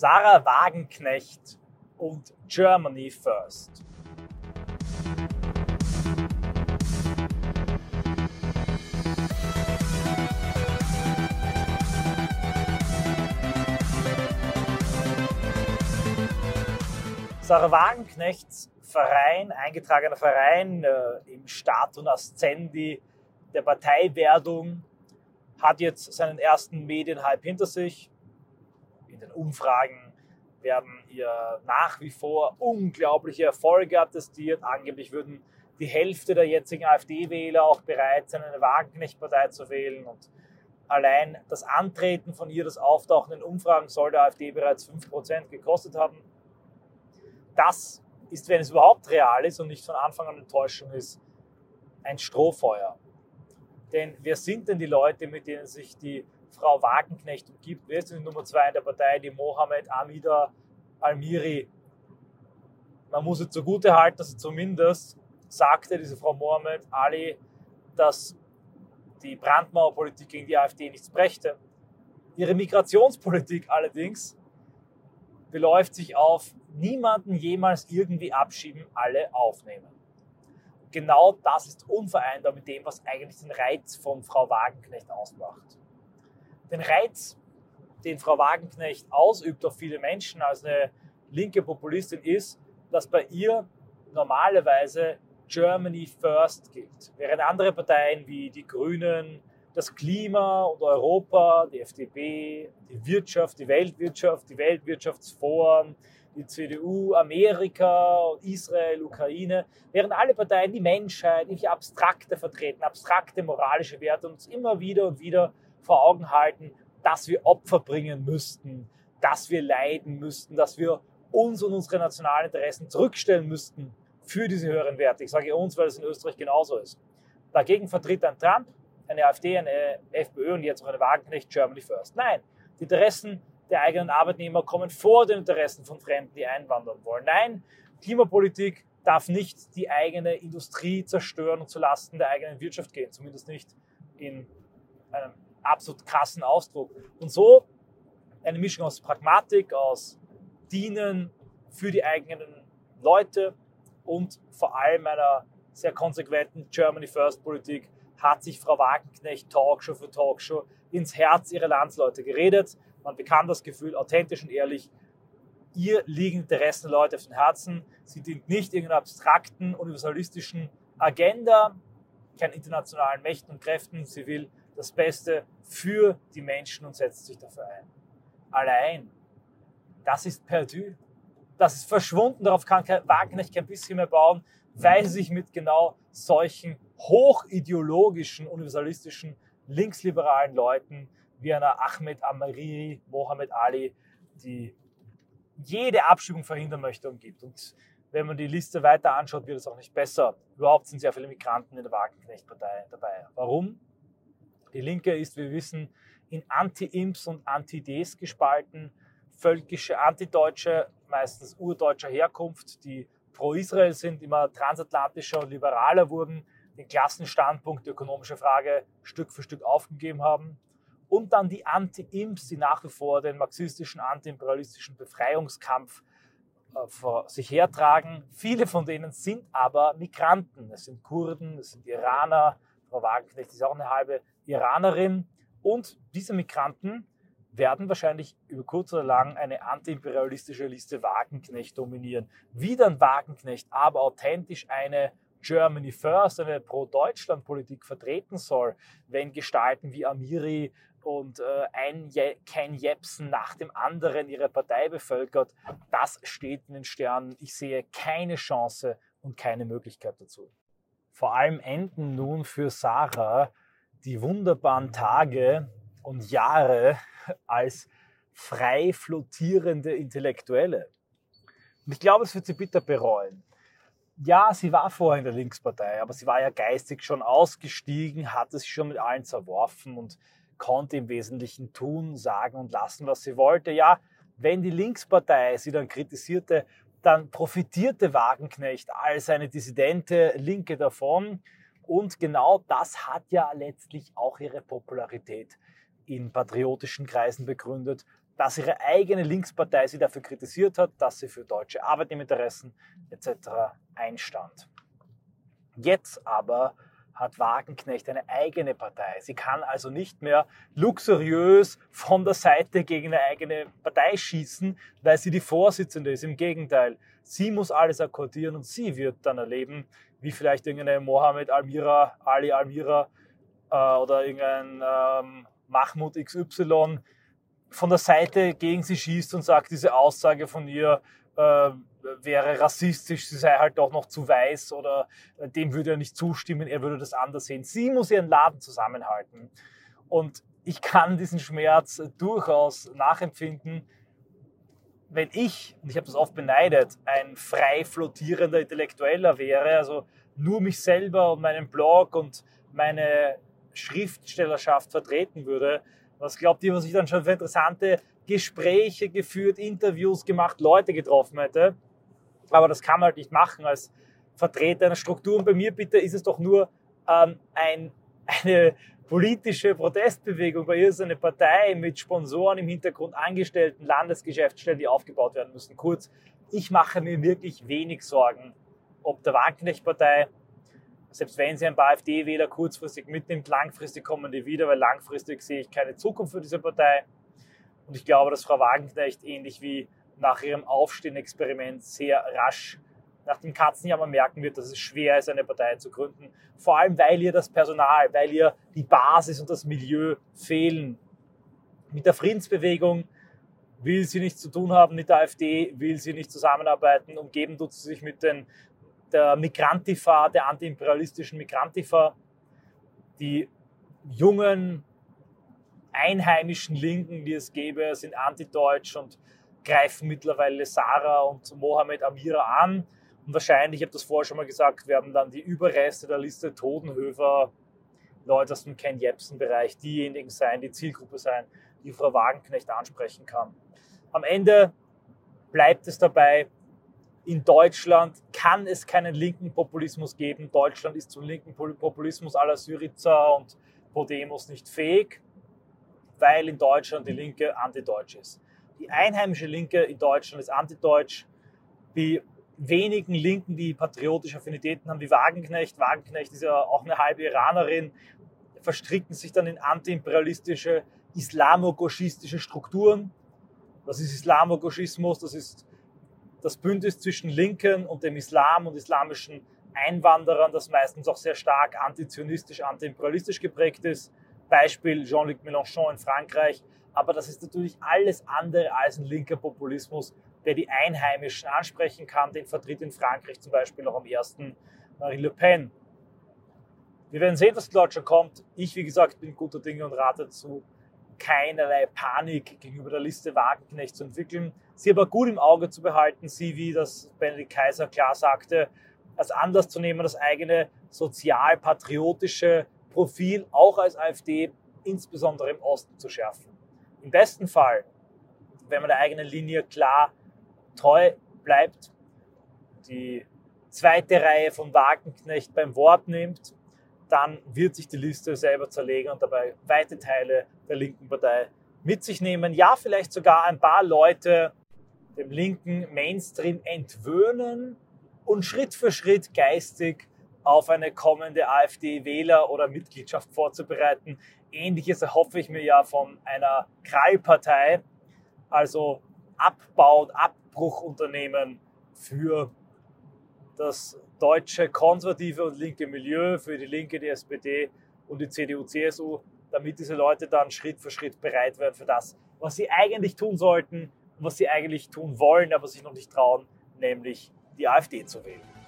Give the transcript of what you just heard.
Sarah Wagenknecht und Germany First. Sarah Wagenknechts Verein, eingetragener Verein äh, im Status Ascendi der Parteiwerdung, hat jetzt seinen ersten Medienhype hinter sich. In den Umfragen werden ihr nach wie vor unglaubliche Erfolge attestiert. Angeblich würden die Hälfte der jetzigen AfD-Wähler auch bereit sein, eine Wagenknecht-Partei zu wählen. Und allein das Antreten von ihr, das Auftauchen in Umfragen, soll der AfD bereits 5% gekostet haben das ist, wenn es überhaupt real ist und nicht von Anfang an Enttäuschung ist, ein Strohfeuer. Denn wer sind denn die Leute, mit denen sich die Frau Wagenknecht umgibt? Wer ist denn die Nummer zwei in der Partei, die Mohammed Amida Almiri? Man muss es zugute halten, dass sie zumindest sagte, diese Frau Mohammed Ali, dass die Brandmauerpolitik gegen die AfD nichts brächte. Ihre Migrationspolitik allerdings beläuft sich auf niemanden jemals irgendwie abschieben, alle aufnehmen. Genau das ist unvereinbar mit dem, was eigentlich den Reiz von Frau Wagenknecht ausmacht. Den Reiz, den Frau Wagenknecht ausübt auf viele Menschen als eine linke Populistin, ist, dass bei ihr normalerweise Germany First gilt. Während andere Parteien wie die Grünen, das Klima und Europa, die FDP, die Wirtschaft, die Weltwirtschaft, die Weltwirtschaftsforen, die CDU, Amerika, Israel, Ukraine, während alle Parteien die Menschheit, nicht abstrakte vertreten, abstrakte moralische Werte uns immer wieder und wieder vor Augen halten, dass wir Opfer bringen müssten, dass wir leiden müssten, dass wir uns und unsere nationalen Interessen zurückstellen müssten für diese höheren Werte. Ich sage uns, weil es in Österreich genauso ist. Dagegen vertritt ein Trump, eine AfD, eine FPÖ und jetzt auch eine Wagenknecht Germany First. Nein, die Interessen der eigenen Arbeitnehmer kommen vor den Interessen von Fremden, die einwandern wollen. Nein, Klimapolitik darf nicht die eigene Industrie zerstören und zulasten der eigenen Wirtschaft gehen, zumindest nicht in einem absolut krassen Ausdruck. Und so eine Mischung aus Pragmatik, aus Dienen für die eigenen Leute und vor allem einer sehr konsequenten Germany First Politik hat sich Frau Wagenknecht Talkshow für Talkshow ins Herz ihrer Landsleute geredet. Man bekam das Gefühl, authentisch und ehrlich, ihr liegen Interessen Leute auf den Herzen. Sie dient nicht irgendeiner abstrakten, universalistischen Agenda, keinen internationalen Mächten und Kräften. Sie will das Beste für die Menschen und setzt sich dafür ein. Allein, das ist perdu. Das ist verschwunden, darauf kann Wagenknecht kein bisschen mehr bauen, weil sie sich mit genau solchen hochideologischen, universalistischen, linksliberalen Leuten wie einer Ahmed Amari, Mohammed Ali, die jede Abstimmung verhindern möchte, umgibt. Und wenn man die Liste weiter anschaut, wird es auch nicht besser. Überhaupt sind sehr viele Migranten in der Wagenknecht-Partei dabei. Warum? Die Linke ist, wie wir wissen, in Anti-Imps und Anti-Ds gespalten. Völkische Antideutsche, meistens urdeutscher Herkunft, die pro Israel sind, immer transatlantischer und liberaler wurden, den Klassenstandpunkt, die ökonomische Frage Stück für Stück aufgegeben haben und dann die Anti-Imps, die nach wie vor den marxistischen, antiimperialistischen Befreiungskampf äh, vor sich hertragen. Viele von denen sind aber Migranten. Es sind Kurden, es sind Iraner. Frau Wagenknecht ist auch eine halbe Iranerin. Und diese Migranten werden wahrscheinlich über kurz oder lang eine antiimperialistische Liste Wagenknecht dominieren. Wie dann Wagenknecht aber authentisch eine Germany First, eine Pro-Deutschland-Politik vertreten soll, wenn Gestalten wie Amiri und äh, ein Je Ken Jepsen nach dem anderen ihre Partei bevölkert, das steht in den Sternen. Ich sehe keine Chance und keine Möglichkeit dazu. Vor allem enden nun für Sarah die wunderbaren Tage und Jahre als frei flottierende Intellektuelle. Und ich glaube, es wird sie bitter bereuen. Ja, sie war vorher in der Linkspartei, aber sie war ja geistig schon ausgestiegen, hatte sich schon mit allen zerworfen und konnte im Wesentlichen tun, sagen und lassen, was sie wollte. Ja, wenn die Linkspartei sie dann kritisierte, dann profitierte Wagenknecht als eine dissidente Linke davon. Und genau das hat ja letztlich auch ihre Popularität in patriotischen Kreisen begründet, dass ihre eigene Linkspartei sie dafür kritisiert hat, dass sie für deutsche Arbeitnehmerinteressen etc. einstand. Jetzt aber hat Wagenknecht eine eigene Partei. Sie kann also nicht mehr luxuriös von der Seite gegen eine eigene Partei schießen, weil sie die Vorsitzende ist. Im Gegenteil, sie muss alles akkordieren und sie wird dann erleben, wie vielleicht irgendeine Mohammed Almira, Ali Almira äh, oder irgendein ähm, Mahmoud XY von der Seite gegen sie schießt und sagt, diese Aussage von ihr äh, wäre rassistisch, sie sei halt doch noch zu weiß oder äh, dem würde er nicht zustimmen, er würde das anders sehen. Sie muss ihren Laden zusammenhalten. Und ich kann diesen Schmerz durchaus nachempfinden, wenn ich, und ich habe das oft beneidet, ein frei flottierender Intellektueller wäre, also nur mich selber und meinen Blog und meine Schriftstellerschaft vertreten würde, was glaubt ihr, was ich dann schon für interessante Gespräche geführt, Interviews gemacht, Leute getroffen hätte? Aber das kann man halt nicht machen als Vertreter einer Struktur. Und bei mir bitte ist es doch nur ähm, ein, eine politische Protestbewegung. Bei ihr ist eine Partei mit Sponsoren im Hintergrund, Angestellten, Landesgeschäftsstellen, die aufgebaut werden müssen. Kurz, ich mache mir wirklich wenig Sorgen, ob der Wagenknecht-Partei selbst wenn sie ein paar AfD-Wähler kurzfristig mitnimmt, langfristig kommen die wieder, weil langfristig sehe ich keine Zukunft für diese Partei. Und ich glaube, dass Frau Wagenknecht ähnlich wie nach ihrem Aufstehen-Experiment sehr rasch nach dem Katzenjammer merken wird, dass es schwer ist, eine Partei zu gründen. Vor allem, weil ihr das Personal, weil ihr die Basis und das Milieu fehlen. Mit der Friedensbewegung will sie nichts zu tun haben, mit der AfD will sie nicht zusammenarbeiten. Umgeben tut sie sich mit den der Migrantifa, der antiimperialistischen Migrantifa, die jungen einheimischen Linken, die es gäbe, sind antideutsch und greifen mittlerweile Sarah und Mohammed Amira an. Und wahrscheinlich, ich habe das vorher schon mal gesagt, werden dann die Überreste der Liste Todenhöfer, Leute aus dem Ken Jebsen-Bereich, diejenigen sein, die Zielgruppe sein, die Frau Wagenknecht ansprechen kann. Am Ende bleibt es dabei, in Deutschland kann es keinen linken Populismus geben. Deutschland ist zum linken Populismus aller Syriza und Podemos nicht fähig, weil in Deutschland die Linke antideutsch ist. Die einheimische Linke in Deutschland ist antideutsch. Die wenigen Linken, die patriotische Affinitäten haben, wie Wagenknecht, Wagenknecht ist ja auch eine halbe Iranerin, verstricken sich dann in antiimperialistische, islamo-gauchistische Strukturen. Das ist Islamo-Gauchismus, das ist das Bündnis zwischen Linken und dem Islam und islamischen Einwanderern, das meistens auch sehr stark antizionistisch, antiimperialistisch geprägt ist. Beispiel Jean-Luc Mélenchon in Frankreich. Aber das ist natürlich alles andere als ein linker Populismus, der die Einheimischen ansprechen kann. Den vertritt in Frankreich zum Beispiel auch am ersten Marine Le Pen. Wir werden sehen, was in Deutschland kommt. Ich, wie gesagt, bin guter Dinge und rate dazu, keinerlei Panik gegenüber der Liste Wagenknecht zu entwickeln, sie aber gut im Auge zu behalten, sie, wie das Benedikt Kaiser klar sagte, als Anlass zu nehmen, das eigene sozial-patriotische Profil auch als AfD insbesondere im Osten zu schärfen. Im besten Fall, wenn man der eigenen Linie klar treu bleibt, die zweite Reihe von Wagenknecht beim Wort nimmt dann wird sich die Liste selber zerlegen und dabei weite Teile der linken Partei mit sich nehmen. Ja, vielleicht sogar ein paar Leute dem linken Mainstream entwöhnen und Schritt für Schritt geistig auf eine kommende AfD-Wähler- oder Mitgliedschaft vorzubereiten. Ähnliches erhoffe ich mir ja von einer Krallpartei, also Abbau- und Abbruchunternehmen für das deutsche konservative und linke Milieu, für die Linke, die SPD und die CDU, CSU, damit diese Leute dann Schritt für Schritt bereit werden für das, was sie eigentlich tun sollten und was sie eigentlich tun wollen, aber sich noch nicht trauen, nämlich die AfD zu wählen.